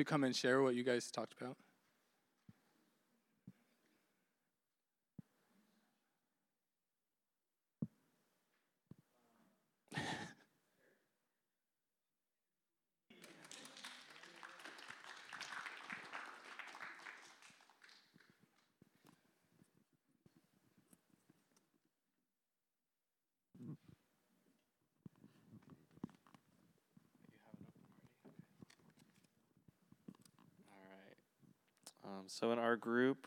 to come and share what you guys talked about? Um, so in our group,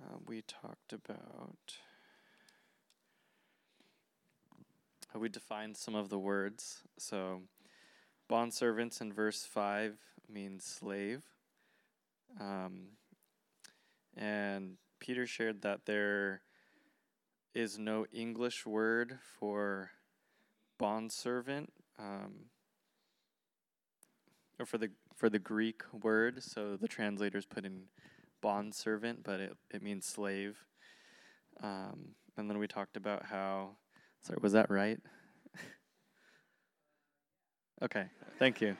uh, we talked about how we defined some of the words. So, bondservants in verse 5 means slave. Um, and Peter shared that there is no English word for bondservant. Um, or for the for the Greek word. So the translators put in bond servant, but it, it means slave. Um, and then we talked about how. Sorry, was that right? okay, thank you.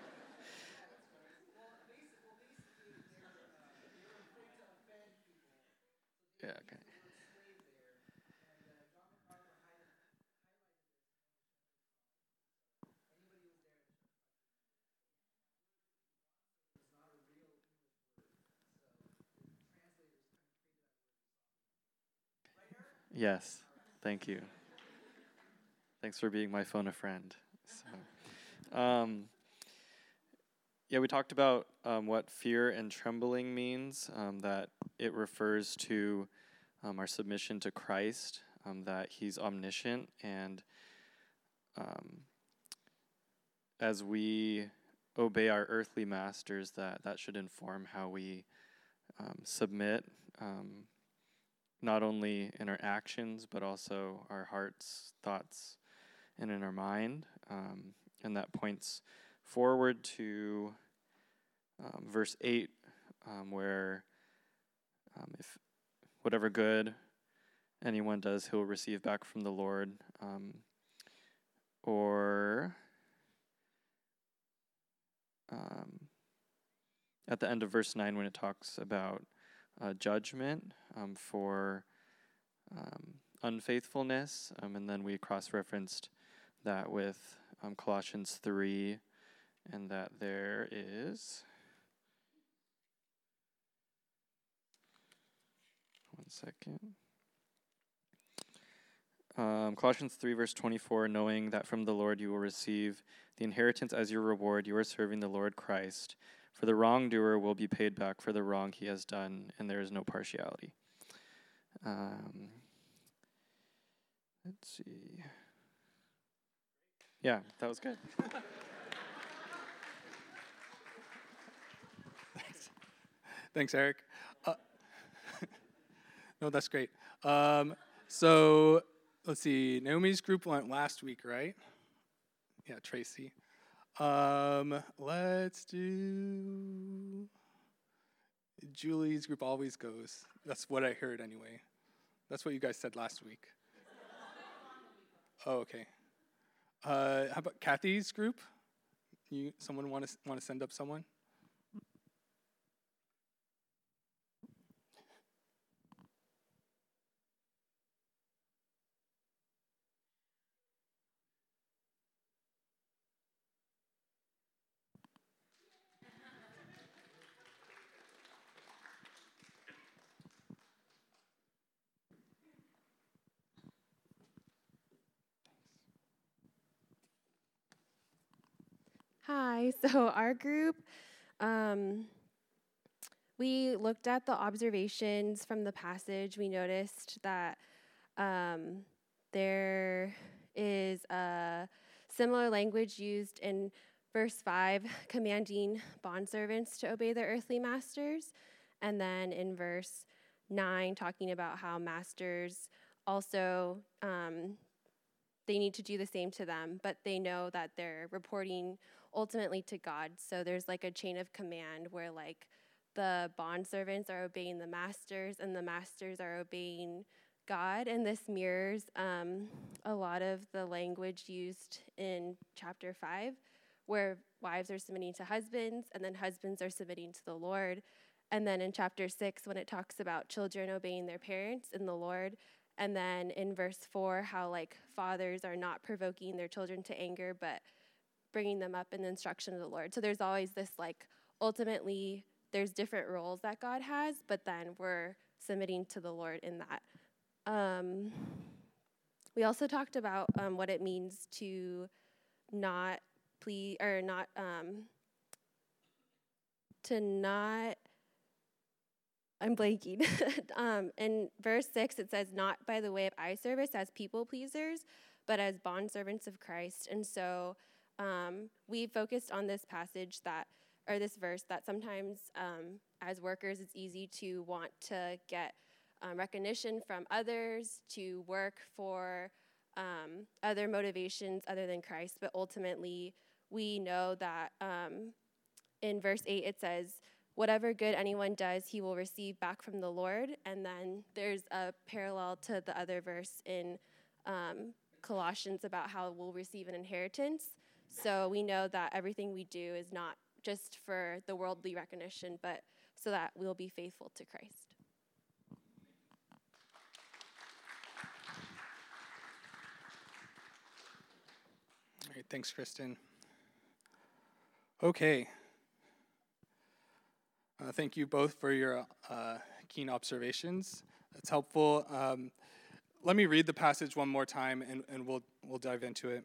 Yeah, okay. Yes, thank you. Thanks for being my phone a friend. So, um, yeah, we talked about um, what fear and trembling means, um, that it refers to um, our submission to Christ, um, that He's omniscient, and um, as we obey our earthly masters, that that should inform how we submit not only in our actions, but also our hearts, thoughts, and in our mind. Um, and that points forward to um, verse 8, um, where um, if whatever good anyone does, he'll receive back from the Lord. Um, or um, at the end of verse 9, when it talks about uh, judgment um, for um, unfaithfulness. Um, and then we cross referenced that with um, Colossians 3, and that there is. One second. Um, Colossians 3, verse 24, knowing that from the Lord you will receive the inheritance as your reward, you are serving the Lord Christ. For the wrongdoer will be paid back for the wrong he has done, and there is no partiality. Um, let's see. Yeah, that was good. Thanks. Thanks, Eric. Uh, no, that's great. Um, so let's see. Naomi's group went last week, right? Yeah, Tracy. Um, let's do Julie's group always goes. That's what I heard anyway. That's what you guys said last week. oh, okay. Uh, how about Kathy's group? You someone want to want to send up someone? Hi. So, our group, um, we looked at the observations from the passage. We noticed that um, there is a similar language used in verse 5, commanding bondservants to obey their earthly masters. And then in verse 9, talking about how masters also um, they need to do the same to them, but they know that they're reporting ultimately to God. So there's like a chain of command where like the bond servants are obeying the masters and the masters are obeying God. And this mirrors um, a lot of the language used in chapter 5, where wives are submitting to husbands, and then husbands are submitting to the Lord. And then in chapter six, when it talks about children obeying their parents in the Lord, and then in verse four, how like fathers are not provoking their children to anger, but bringing them up in the instruction of the Lord. So there's always this like ultimately there's different roles that God has, but then we're submitting to the Lord in that. Um, we also talked about um, what it means to not please or not um, to not I'm blanking. um, in verse 6, it says, Not by the way of eye service as people pleasers, but as bond servants of Christ. And so um, we focused on this passage that, or this verse, that sometimes um, as workers, it's easy to want to get um, recognition from others, to work for um, other motivations other than Christ. But ultimately, we know that um, in verse 8 it says, Whatever good anyone does, he will receive back from the Lord. And then there's a parallel to the other verse in um, Colossians about how we'll receive an inheritance. So we know that everything we do is not just for the worldly recognition, but so that we'll be faithful to Christ. All right, thanks, Kristen. Okay. Uh, thank you both for your uh, keen observations. That's helpful. Um, let me read the passage one more time and, and we'll, we'll dive into it.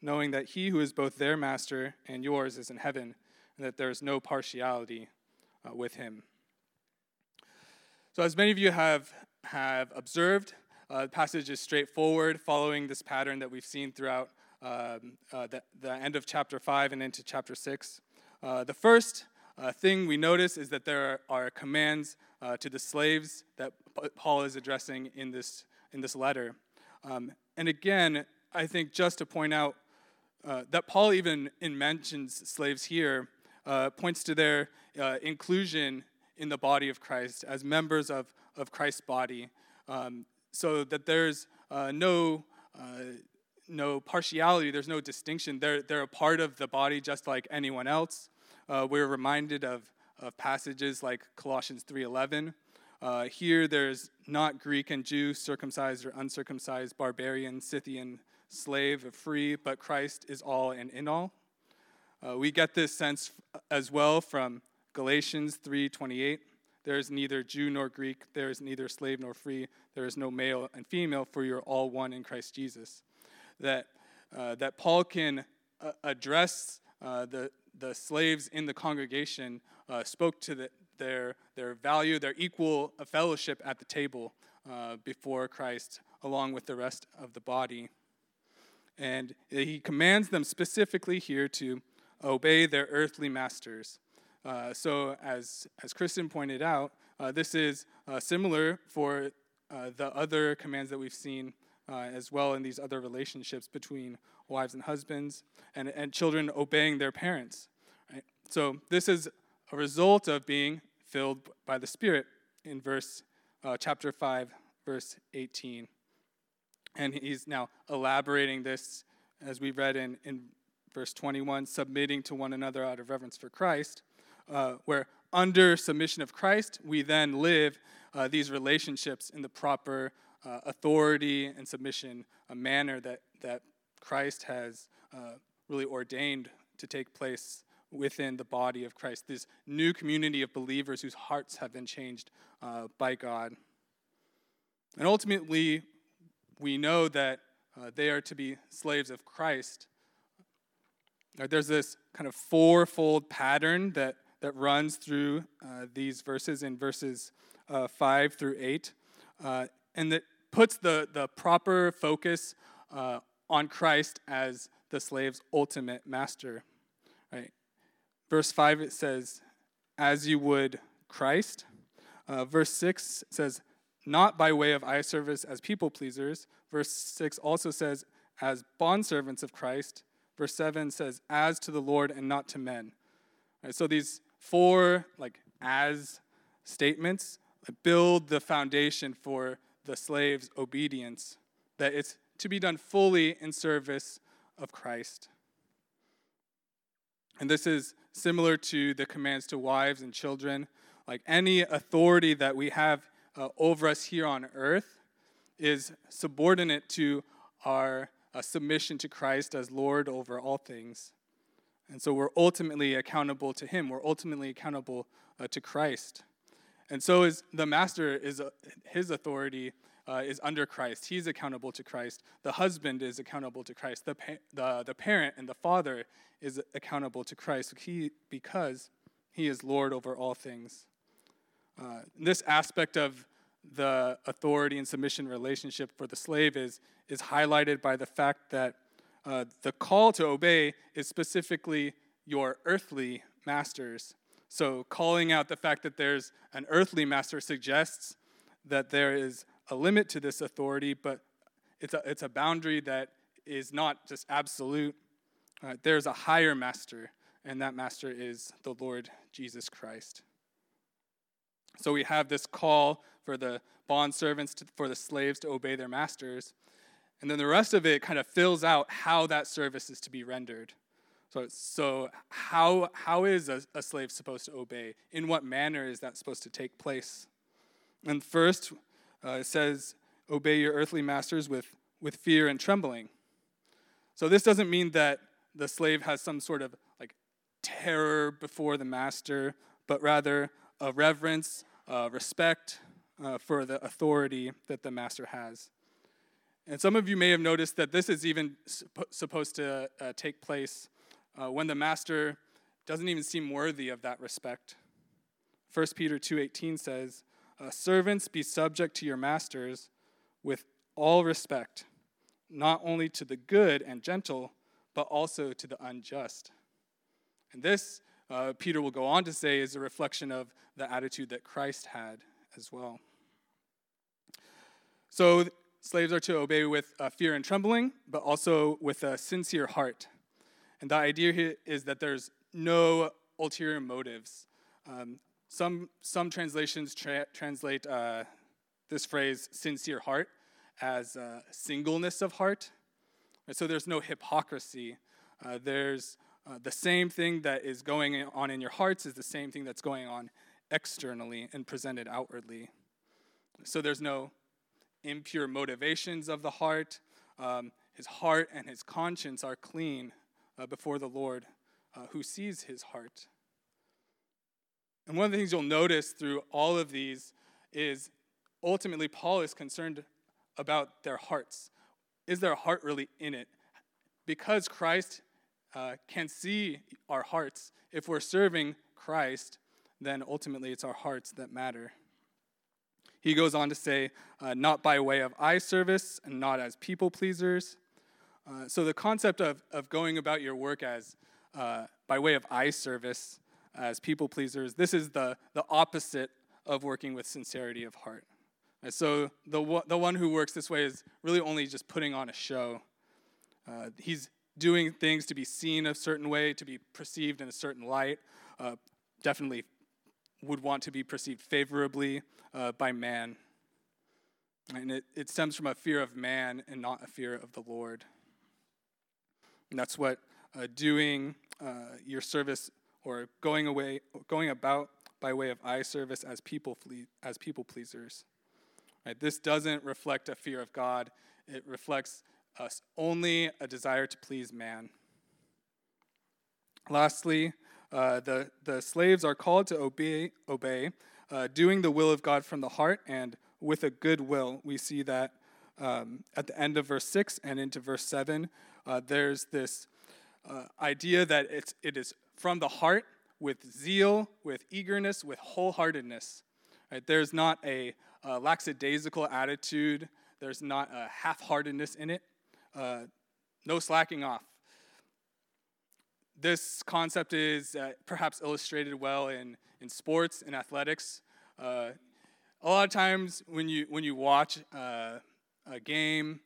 knowing that he who is both their master and yours is in heaven, and that there is no partiality uh, with him. So, as many of you have, have observed, uh, the passage is straightforward, following this pattern that we've seen throughout um, uh, the, the, end of chapter 5 and into chapter 6. Uh, the first uh, thing we notice is that there are commands uh, to the slaves that Paul is addressing in this, in this letter. Um, and again, I think just to point out uh, that Paul even in mentions slaves here uh, points to their uh, inclusion in the body of Christ as members of, of Christ's body, um, so that there's uh, no uh, no partiality, there's no distinction. They're they're a part of the body just like anyone else. we're reminded of of passages like Colossians 3:11. Uh, here, there's not Greek and Jew, circumcised or uncircumcised, barbarian, Scythian, slave, or free, but Christ is all and in all. Uh, we get this sense as well from Galatians 3:28. There is neither Jew nor Greek, there is neither slave nor free, there is no male and female, for you're all one in Christ Jesus. That uh, that Paul can uh, address uh, the the slaves in the congregation, uh, spoke to the, their their value, their equal fellowship at the table uh, before Christ, along with the rest of the body. And he commands them specifically here to obey their earthly masters. Uh, so, as, as Kristen pointed out, uh, this is uh, similar for uh, the other commands that we've seen uh, as well in these other relationships between wives and husbands, and, and children obeying their parents. Right? So, this is a result of being filled by the Spirit in verse uh, chapter 5, verse 18. And he's now elaborating this, as we read in, in verse 21, submitting to one another out of reverence for Christ, uh, where under submission of Christ, we then live uh, these relationships in the proper uh, authority and submission a manner that, that Christ has uh, really ordained to take place within the body of Christ, this new community of believers whose hearts have been changed uh, by God. And ultimately, we know that uh, they are to be slaves of Christ. There's this kind of fourfold pattern that, that runs through uh, these verses in verses uh, 5 through 8, uh, and that puts the, the proper focus uh, on Christ as the slave's ultimate master. Right? verse 5, it says, as you would Christ. Uh, verse 6 says, not by way of eye service as people pleasers. Verse 6 also says, as bondservants of Christ. Verse 7 says, as to the Lord and not to men. Right, so these four, like, as statements build the foundation for the slave's obedience, that it's to be done fully in service of Christ. And this is similar to the commands to wives and children. Like any authority that we have uh, over us here on earth is subordinate to our uh, submission to Christ as Lord over all things. And so we're ultimately accountable to Him. We're ultimately accountable uh, to Christ. And so is the master is uh, his authority uh, is under Christ. He's accountable to Christ. The husband is accountable to Christ. The, pa- the, the parent and the father is accountable to Christ he, because he is Lord over all things. Uh, this aspect of the authority and submission relationship for the slave is, is highlighted by the fact that uh, the call to obey is specifically your earthly masters. So, calling out the fact that there's an earthly master suggests that there is a limit to this authority, but it's a, it's a boundary that is not just absolute. Uh, there's a higher master, and that master is the Lord Jesus Christ. So we have this call for the bond servants, to, for the slaves to obey their masters. And then the rest of it kind of fills out how that service is to be rendered. So, so how, how is a, a slave supposed to obey? In what manner is that supposed to take place? And first, uh, it says, Obey your earthly masters with, with fear and trembling. So this doesn't mean that the slave has some sort of like terror before the master, but rather a reverence, uh, respect uh, for the authority that the master has. And some of you may have noticed that this is even supposed to uh, take place uh, when the master doesn't even seem worthy of that respect. 1 Peter 2:18 says, uh, "Servants be subject to your masters with all respect, not only to the good and gentle, but also to the unjust." And this, uh, Peter will go on to say, is a reflection of the attitude that Christ had as well. So, slaves are to obey with uh, fear and trembling, but also with a sincere heart. And the idea here is that there's no ulterior motives. Um, some, some translations tra- translate uh, this phrase, sincere heart, as uh, singleness of heart. And so there's no hypocrisy. Uh, there's uh, the same thing that is going on in your hearts is the same thing that's going on externally and presented outwardly. So there's no impure motivations of the heart. Um, his heart and his conscience are clean uh, before the Lord uh, who sees his heart. And one of the things you'll notice through all of these is ultimately Paul is concerned about their hearts. Is their heart really in it? Because Christ uh, can see our hearts, if we're serving Christ, then ultimately it's our hearts that matter. He goes on to say, uh, not by way of eye service and not as people pleasers. Uh, so the concept of, of going about your work as uh, by way of eye service, as people pleasers, this is the, the opposite of working with sincerity of heart. And so the, the one who works this way is really only just putting on a show. Uh, he's doing things to be seen a certain way, to be perceived in a certain light, uh, definitely would want to be perceived favorably uh, by man. And it, it stems from a fear of man and not a fear of the Lord. And that's what uh, doing uh, your service or going away, going about by way of eye service as people as people pleasers. Right? This doesn't reflect a fear of God. It reflects us only a desire to please man. Lastly, uh, the, the slaves are called to obey, obey uh, doing the will of God from the heart and with a good will. We see that um, at the end of verse 6 and into verse 7. Uh, there's this uh, idea that it's, it is from the heart with zeal, with eagerness, with wholeheartedness. Right? There's not a, a lackadaisical attitude, there's not a half heartedness in it, uh, no slacking off this concept is uh, perhaps illustrated well in, in sports and athletics. Uh, a lot of times when you, when you watch uh, a game,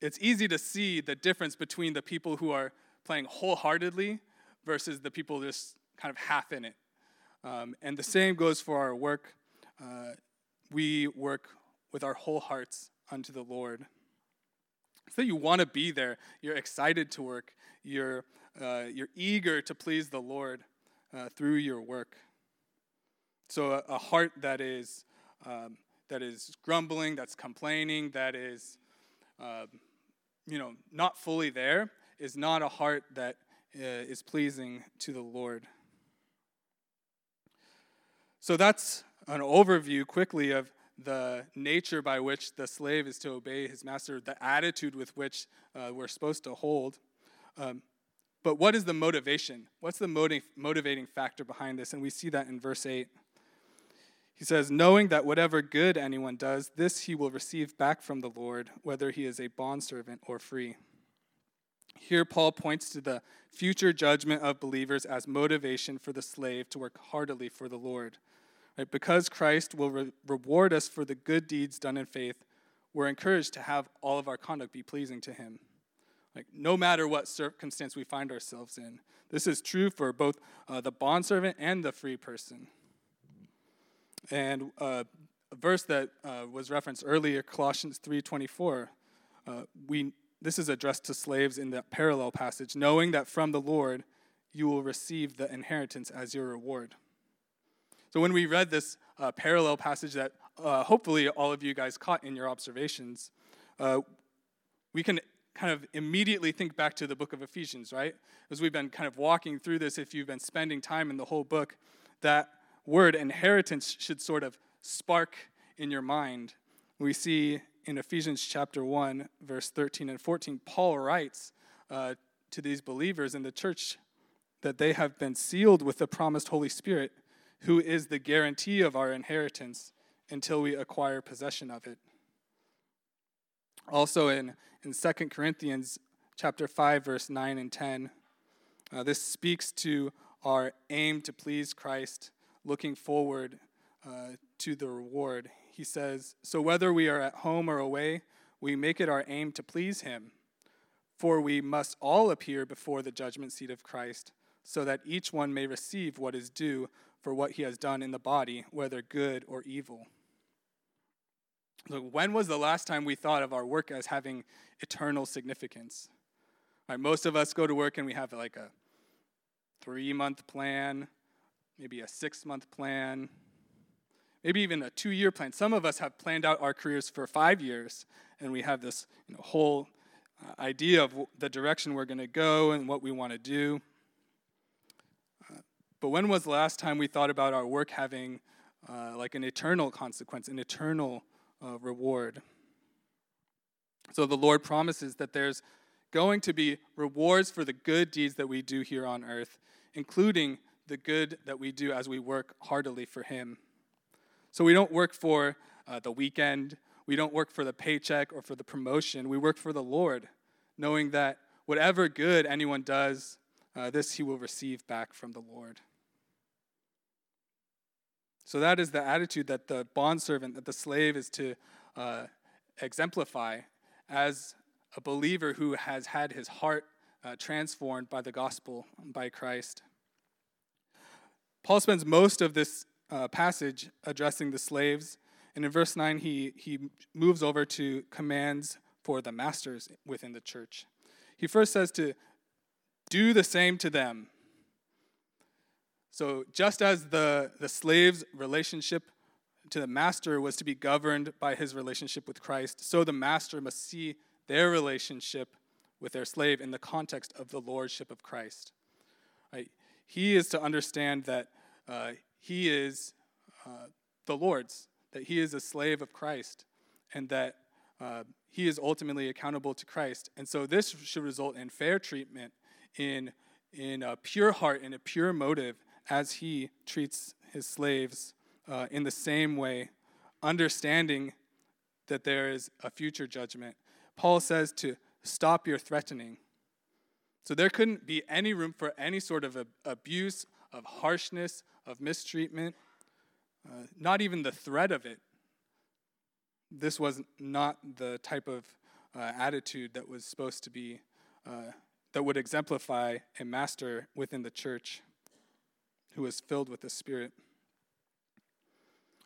it's easy to see the difference between the people who are playing wholeheartedly versus the people just kind of half in it. Um, and the same goes for our work. Uh, we work with our whole hearts unto the Lord. So you want to be there. You're excited to work. You're, uh, you're eager to please the Lord uh, through your work. So a, a heart that is, um, that is grumbling, that's complaining, that is, uh, you know, not fully there, is not a heart that uh, is pleasing to the Lord. So that's an overview quickly of the nature by which the slave is to obey his master, the attitude with which uh, we're supposed to hold. Um, but what is the motivation? What's the motiv- motivating factor behind this? And we see that in verse 8. He says, Knowing that whatever good anyone does, this he will receive back from the Lord, whether he is a bondservant or free. Here, Paul points to the future judgment of believers as motivation for the slave to work heartily for the Lord. Right? Because Christ will re- reward us for the good deeds done in faith, we're encouraged to have all of our conduct be pleasing to Him. Like, no matter what circumstance we find ourselves in. This is true for both uh, the bondservant and the free person. And uh, a verse that uh, was referenced earlier, Colossians 3.24, uh, we, this is addressed to slaves in that parallel passage, knowing that from the Lord you will receive the inheritance as your reward. So when we read this uh, parallel passage that uh, hopefully all of you guys caught in your observations, uh, we can kind of immediately think back to the book of Ephesians, right? As we've been kind of walking through this, if you've been spending time in the whole book, that word inheritance should sort of spark in your mind. We see in Ephesians chapter 1, verse 13 and 14, Paul writes uh, to these believers in the church that they have been sealed with the promised Holy Spirit, who is the guarantee of our inheritance until we acquire possession of it. Also in, in 2 Corinthians chapter 5, verse 9 and 10, uh, this speaks to our aim to please Christ, looking forward uh, to the reward. He says, So whether we are at home or away, we make it our aim to please him. For we must all appear before the judgment seat of Christ, so that each one may receive what is due for what he has done in the body, whether good or evil. So when was the last time we thought of our work as having eternal significance? Right, most of us go to work and we have like a three month plan, maybe a six month plan, maybe even a two year plan. Some of us have planned out our careers for five years, and we have this you know, whole uh, idea of the direction we're going to go and what we want to do. But when was the last time we thought about our work having uh, like an eternal consequence, an eternal uh, reward? So the Lord promises that there's going to be rewards for the good deeds that we do here on earth, including the good that we do as we work heartily for Him. So we don't work for uh, the weekend, we don't work for the paycheck or for the promotion. We work for the Lord, knowing that whatever good anyone does, uh, this he will receive back from the Lord. So that is the attitude that the bondservant, that the slave is to uh, exemplify as a believer who has had his heart uh, transformed by the gospel, by Christ. Paul spends most of this uh, passage addressing the slaves. And in verse 9, he, he moves over to commands for the masters within the church. He first says to do the same to them. So, just as the, the slave's relationship to the master was to be governed by his relationship with Christ, so the master must see their relationship with their slave in the context of the lordship of Christ. Right? He is to understand that uh, he is uh, the Lord's, that he is a slave of Christ, and that uh, he is ultimately accountable to Christ. And so this should result in fair treatment, in, in a pure heart, in a pure motive, as he treats his slaves uh, in the same way, understanding that there is a future judgment. Paul says to stop your threatening. So there couldn't be any room for any sort of abuse, of harshness, of mistreatment, uh, not even the threat of it. This was not the type of uh, attitude that was supposed to be, uh, that would exemplify a master within the church who was filled with the Spirit.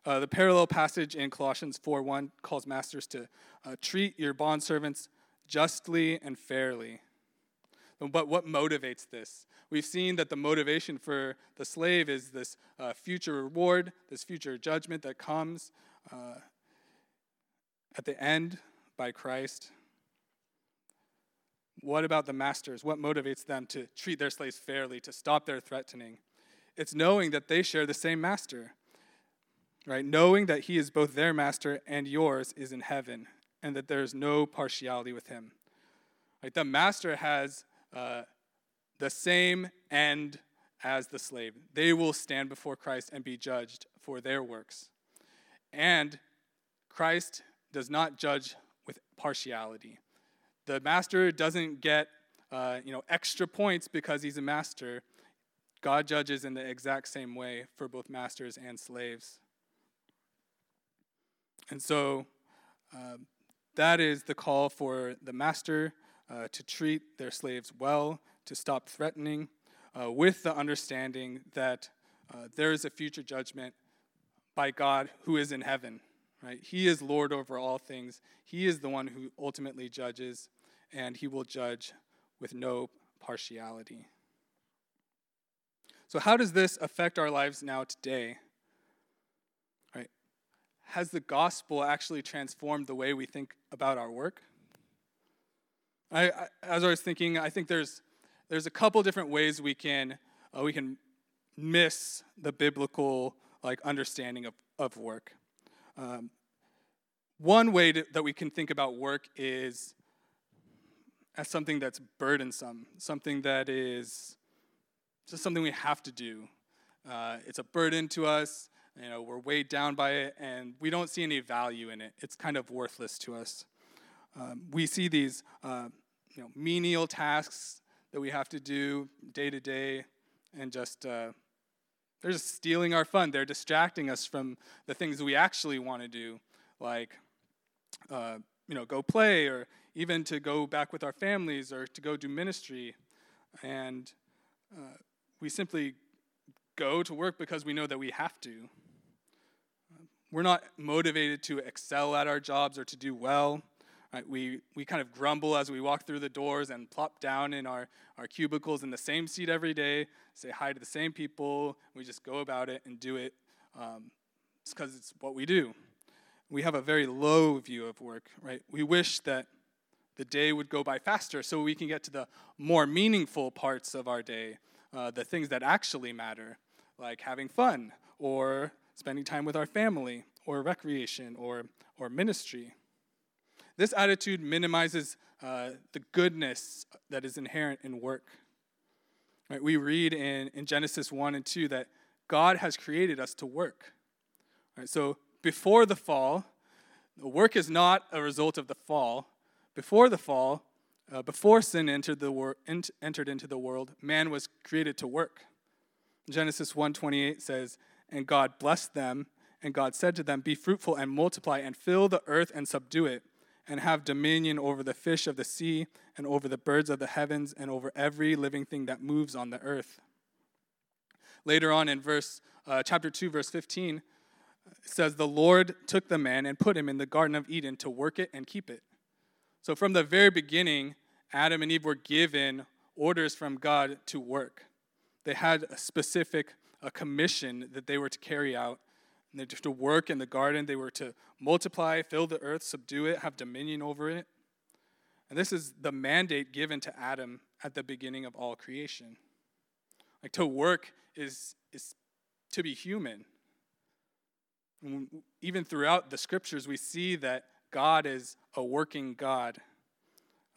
Uh, the parallel passage in Colossians 4:1 calls masters to uh, treat your bondservants justly and fairly. But what motivates this? We've seen that the motivation for the slave is this uh, future reward, this future judgment that comes uh, at the end by Christ. What about the masters? What motivates them to treat their slaves fairly, to stop their threatening? It's knowing that they share the same master, right? Knowing that he is both their master and yours is in heaven, and that there is no partiality with him. Right? The master has uh, the same end as the slave. They will stand before Christ and be judged for their works. And Christ does not judge with partiality. The master doesn't get uh, you know, extra points because he's a master. God judges in the exact same way for both masters and slaves. And so uh, that is the call for the master uh, to treat their slaves well, to stop threatening, uh, with the understanding that uh, there is a future judgment by God who is in heaven. Right? He is Lord over all things. He is the one who ultimately judges, and he will judge with no partiality. So, how does this affect our lives now today? Right? Has the gospel actually transformed the way we think about our work? I, I, as I was thinking, I think there's there's a couple different ways we can uh, we can miss the biblical like understanding of, of work. Um, one way to, that we can think about work is as something that's burdensome, something that is just something we have to do. Uh, it's a burden to us. You know, we're weighed down by it, and we don't see any value in it. It's kind of worthless to us. Um, we see these uh, you know, menial tasks that we have to do day to day, and just uh, they're just stealing our fun. They're distracting us from the things we actually want to do, like uh, you know, go play, or even to go back with our families, or to go do ministry, and uh, we simply go to work because we know that we have to. We're not motivated to excel at our jobs or to do well. Right? We, we kind of grumble as we walk through the doors and plop down in our, our cubicles in the same seat every day, say hi to the same people. We just go about it and do it um, because it's what we do. We have a very low view of work, right? We wish that the day would go by faster so we can get to the more meaningful parts of our day, uh, the things that actually matter, like having fun or spending time with our family or recreation or, or ministry. This attitude minimizes uh, the goodness that is inherent in work. Right? We read in, in Genesis 1 and 2 that God has created us to work. Right? So before the fall, work is not a result of the fall. Before the fall, uh, before sin entered, the wor- ent- entered into the world, man was created to work. Genesis 1:28 says, "And God blessed them, and God said to them, Be fruitful and multiply, and fill the earth and subdue it, and have dominion over the fish of the sea, and over the birds of the heavens, and over every living thing that moves on the earth. Later on in verse uh, chapter 2, verse 15, it says, The Lord took the man and put him in the Garden of Eden to work it and keep it. So from the very beginning, Adam and Eve were given orders from God to work. They had a specific a commission that they were to carry out and they were to work in the garden. They were to multiply, fill the earth, subdue it, have dominion over it. And this is the mandate given to Adam at the beginning of all creation. Like to work is, is to be human. Even throughout the scriptures, we see that God is a working God.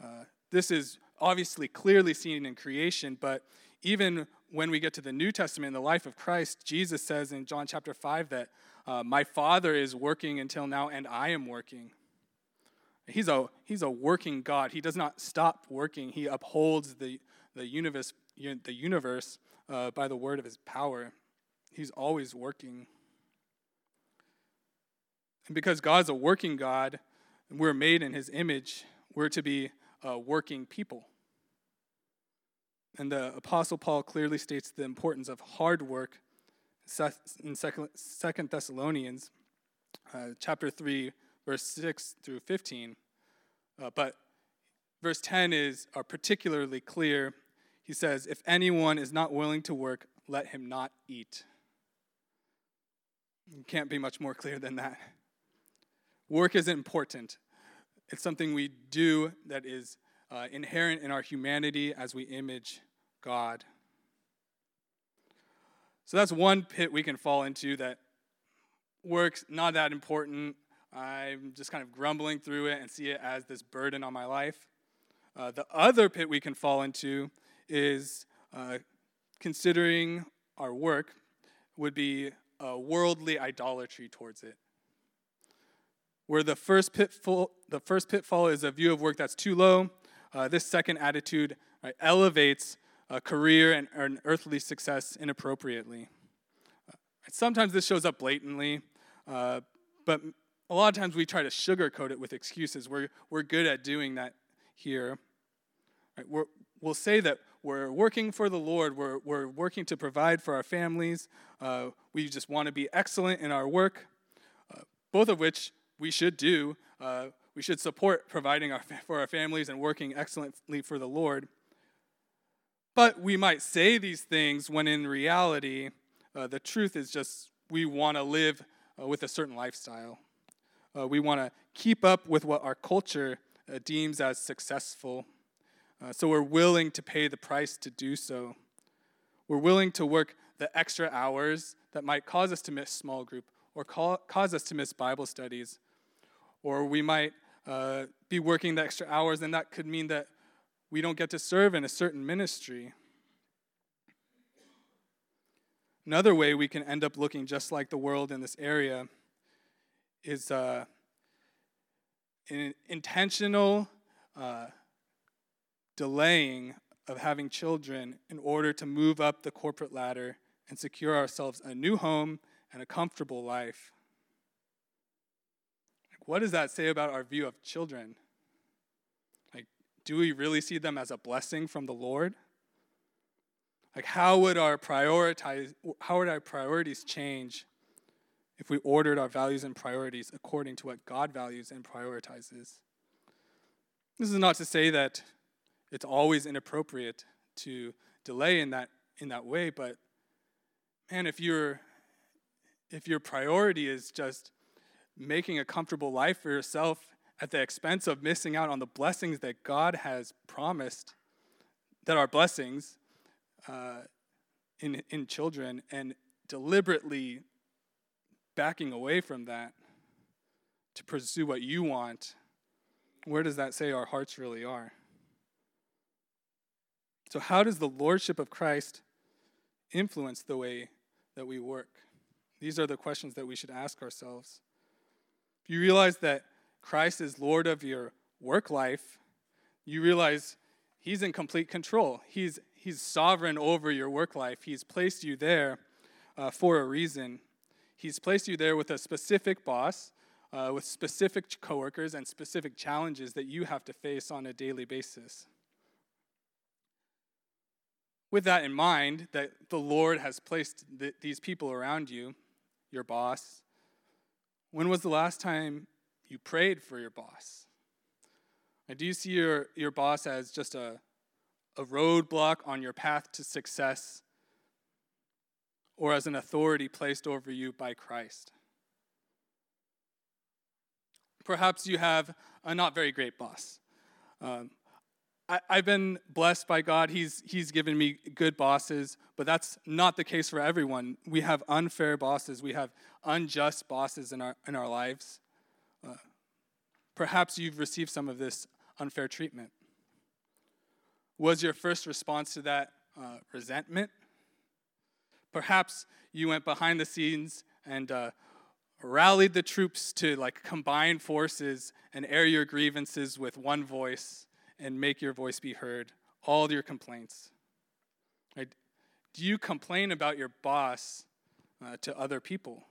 Uh, this is obviously clearly seen in creation, but even when we get to the New Testament the life of Christ, Jesus says in John chapter 5 that uh, my Father is working until now and I am working. He's a, he's a working God. He does not stop working, He upholds the, the universe, the universe uh, by the word of his power. He's always working. And because God's a working God, we're made in his image, we're to be uh, working people. And the Apostle Paul clearly states the importance of hard work in Second Thessalonians, uh, chapter 3, verse 6 through 15. Uh, but verse 10 is are particularly clear. He says, If anyone is not willing to work, let him not eat. It can't be much more clear than that. Work is important. It's something we do that is uh, inherent in our humanity as we image God. So that's one pit we can fall into that work's not that important. I'm just kind of grumbling through it and see it as this burden on my life. Uh, the other pit we can fall into is uh, considering our work would be a worldly idolatry towards it. Where the first pitfall, the first pitfall is a view of work that's too low. Uh, this second attitude elevates a career and, earthly success inappropriately. Uh, sometimes this shows up blatantly, uh, but a lot of times we try to sugarcoat it with excuses. We're, we're good at doing that here. Right? We're, we'll say that we're working for the Lord, we're, we're working to provide for our families, uh, we just want to be excellent in our work, both of which we should do. Uh, we should support providing our, for our families and working excellently for the Lord. But we might say these things when in reality, uh, the truth is just we want to live uh, with a certain lifestyle. Uh, we want to keep up with what our culture uh, deems as successful. Uh, so we're willing to pay the price to do so. We're willing to work the extra hours that might cause us to miss small group or call, cause us to miss Bible studies. Or we might uh, be working the extra hours, and that could mean that we don't get to serve in a certain ministry. Another way we can end up looking just like the world in this area is uh, an intentional uh, delaying of having children in order to move up the corporate ladder and secure ourselves a new home and a comfortable life. What does that say about our view of children? Like, do we really see them as a blessing from the Lord? Like how would our prioritize how would our priorities change if we ordered our values and priorities according to what God values and prioritizes? This is not to say that it's always inappropriate to delay in that in that way, but man, if your if your priority is just making a comfortable life for yourself at the expense of missing out on the blessings that God has promised, that are blessings uh, in, in children, and deliberately backing away from that to pursue what you want, where does that say our hearts really are? So, how does the Lordship of Christ influence the way that we work? These are the questions that we should ask ourselves. If you realize that Christ is Lord of your work life, you realize He's in complete control. He's, he's sovereign over your work life. He's placed you there uh, for a reason. He's placed you there with a specific boss, uh, with specific coworkers, and specific challenges that you have to face on a daily basis. With that in mind, that the Lord has placed th- these people around you, your boss, when was the last time you prayed for your boss. do you see your, your boss as just a, a roadblock on your path to success or as an authority placed over you by Christ? Perhaps you have a not very great boss. Um, I, have been blessed by God. He's, he's given me good bosses, but that's not the case for everyone. We have unfair bosses, we have unjust bosses in our, in our lives. Perhaps you've received some of this unfair treatment. Was your first response to that uh, resentment? Perhaps you went behind the scenes and uh, rallied the troops to like combine forces and air your grievances with one voice and make your voice be heard, all your complaints? Right? Do you complain about your boss uh, to other people?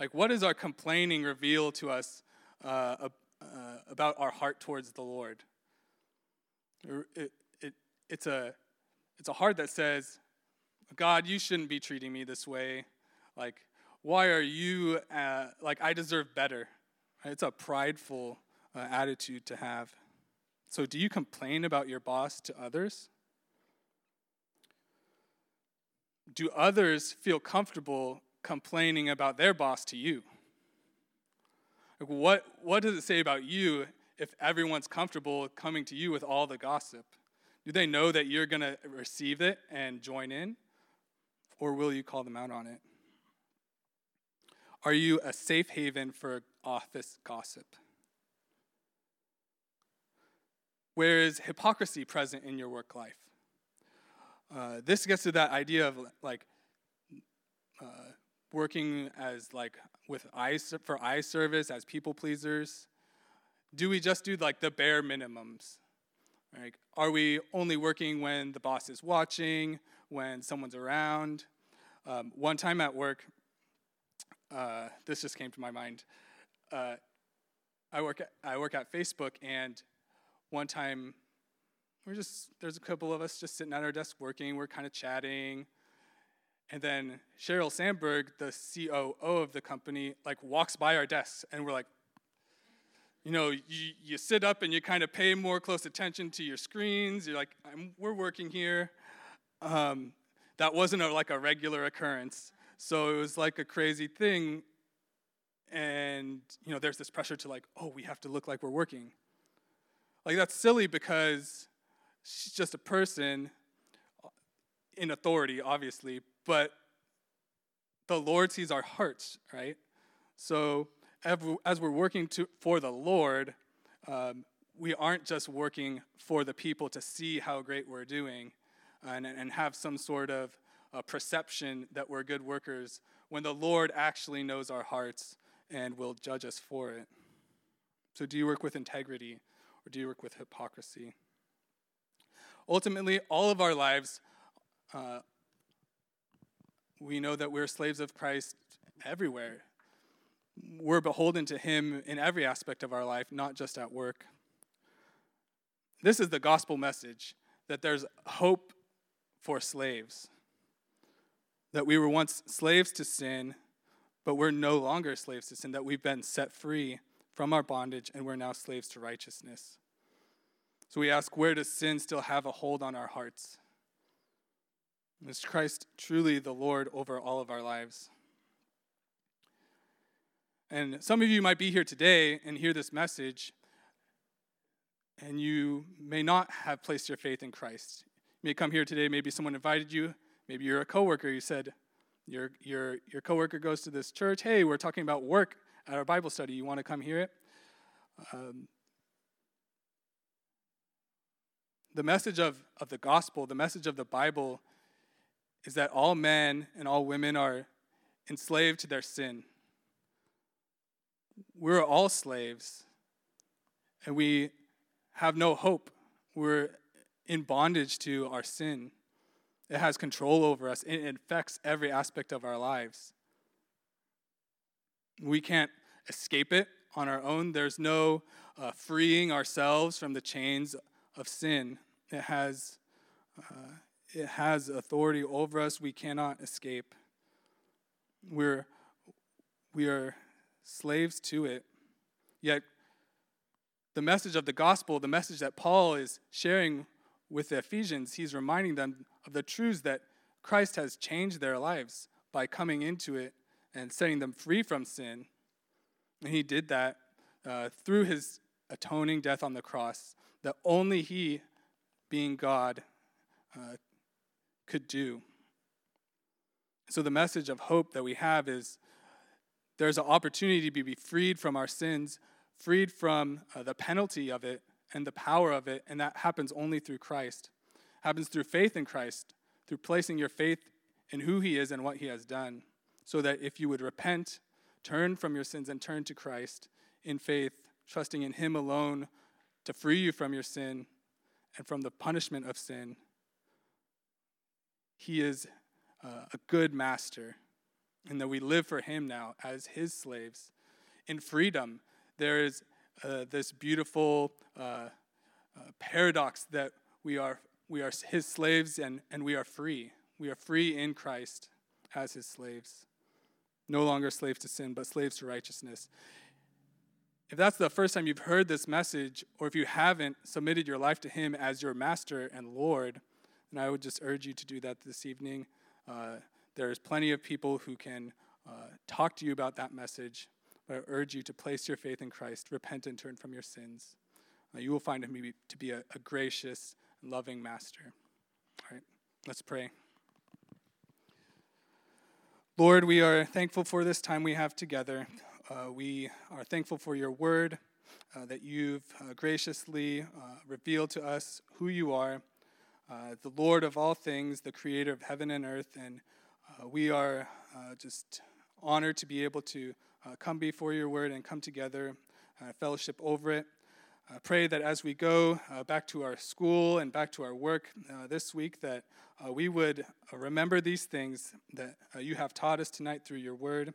Like, what does our complaining reveal to us uh, uh, about our heart towards the Lord? It, it, it's, a, it's a heart that says, God, you shouldn't be treating me this way. Like, why are you, uh, like, I deserve better. It's a prideful uh, attitude to have. So, do you complain about your boss to others? Do others feel comfortable complaining about their boss to you? Like what, what does it say about you if everyone's comfortable coming to you with all the gossip? Do they know that you're going to receive it and join in? Or will you call them out on it? Are you a safe haven for office gossip? Where is hypocrisy present in your work life? Uh, this gets to that idea of like uh, working as like with eye for eye service as people pleasers? Do we just do like the bare minimums? Like, are we only working when the boss is watching, when someone's around? Um, one time at work, uh, this just came to my mind. Uh, I work at, I work at Facebook, and one time we're just there's a couple of us just sitting at our desk working. We're kind of chatting, and then Sheryl Sandberg, the COO of the company, like walks by our desks, and we're like, you know, you, you sit up and you kind of pay more close attention to your screens. You're like, we're working here. Um, that wasn't a, like a regular occurrence. So it was like a crazy thing. And, you know, there's this pressure to like, oh, we have to look like we're working. Like, that's silly because she's just a person in authority, obviously, but the Lord sees our hearts, right? So as we're working to, for the Lord, um, we aren't just working for the people to see how great we're doing and, and have some sort of uh, perception that we're good workers when the Lord actually knows our hearts and will judge us for it. So, do you work with integrity or do you work with hypocrisy? Ultimately, all of our lives uh, we know that we're slaves of Christ everywhere. We're beholden to Him in every aspect of our life, not just at work. This is the gospel message that there's hope for slaves. That we were once slaves to sin, but we're no longer slaves to sin, that we've been set free from our bondage and we're now slaves to righteousness. So we ask, where does sin still have a hold on our hearts? Is Christ truly the Lord over all of our lives? And some of you might be here today and hear this message, and you may not have placed your faith in Christ. You may come here today, maybe someone invited you, maybe you're a coworker, you said, your, your, your coworker goes to this church, hey, we're talking about work at our Bible study, you want to come hear it? Um, the message of, of the gospel, the message of the Bible is that all men and all women are enslaved to their sin. We're all slaves, and we have no hope. We're in bondage to our sin. It has control over us, it affects every aspect of our lives. We can't escape it on our own. There's no uh, freeing ourselves from the chains of sin. It has uh, it has authority over us. We cannot escape. We're, we are slaves to it. Yet, the message of the gospel, the message that Paul is sharing with the Ephesians, he's reminding them of the truths that Christ has changed their lives by coming into it and setting them free from sin. And he did that uh, through his atoning death on the cross, that only he, being God, uh, could do. So, the message of hope that we have is there's an opportunity to be freed from our sins, freed from uh, the penalty of it and the power of it, and that happens only through Christ. happens through faith in Christ, through placing your faith in who He is and what He has done. So that if you would repent, turn from your sins, and turn to Christ in faith, trusting in Him alone to free you from your sin and from the punishment of sin. He is uh, a good master, and that we live for Him now as His slaves. In freedom, there is uh, this beautiful uh, uh, paradox that we are, we are His slaves and, and we are free. We are free in Christ as His slaves. No longer slaves to sin, but slaves to righteousness. If that's the first time you've heard this message, or if you haven't submitted your life to Him as your master and Lord, then I would just urge you to do that this evening. Uh, there's plenty of people who can uh, talk to you about that message, but I urge you to place your faith in Christ, repent and turn from your sins. Uh, you will find Him to be a, a gracious and loving master. All right, let's pray. Lord, we are thankful for this time we have together. Uh, we are thankful for your word, uh, that you've uh, graciously uh, revealed to us who you are, uh, the Lord of all things, the creator of heaven and earth. And uh, we are just honored to be able to come before your word and come together, fellowship over it. I pray that as we go uh, back to our school and back to our work uh, this week, that uh, we would remember these things that you have taught us tonight through your word,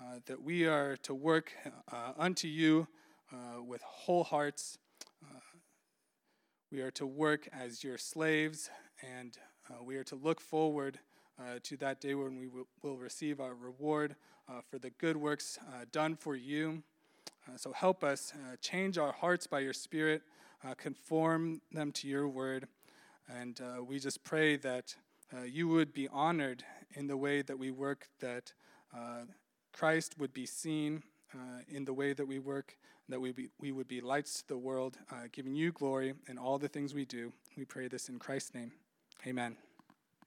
uh, that we are to work uh, unto you uh, with whole hearts. Uh, we are to work as your slaves, and uh, we are to look forward uh, to that day when we w- will receive our reward uh, for the good works uh, done for you. so help us change our hearts by your Spirit, conform them to your word, and we just pray that you would be honored in the way that we work, that Christ would be seen uh, in the way that we work, that we, be, we would be lights to the world, uh, giving you glory in all the things we do. We pray this in Christ's name. Amen.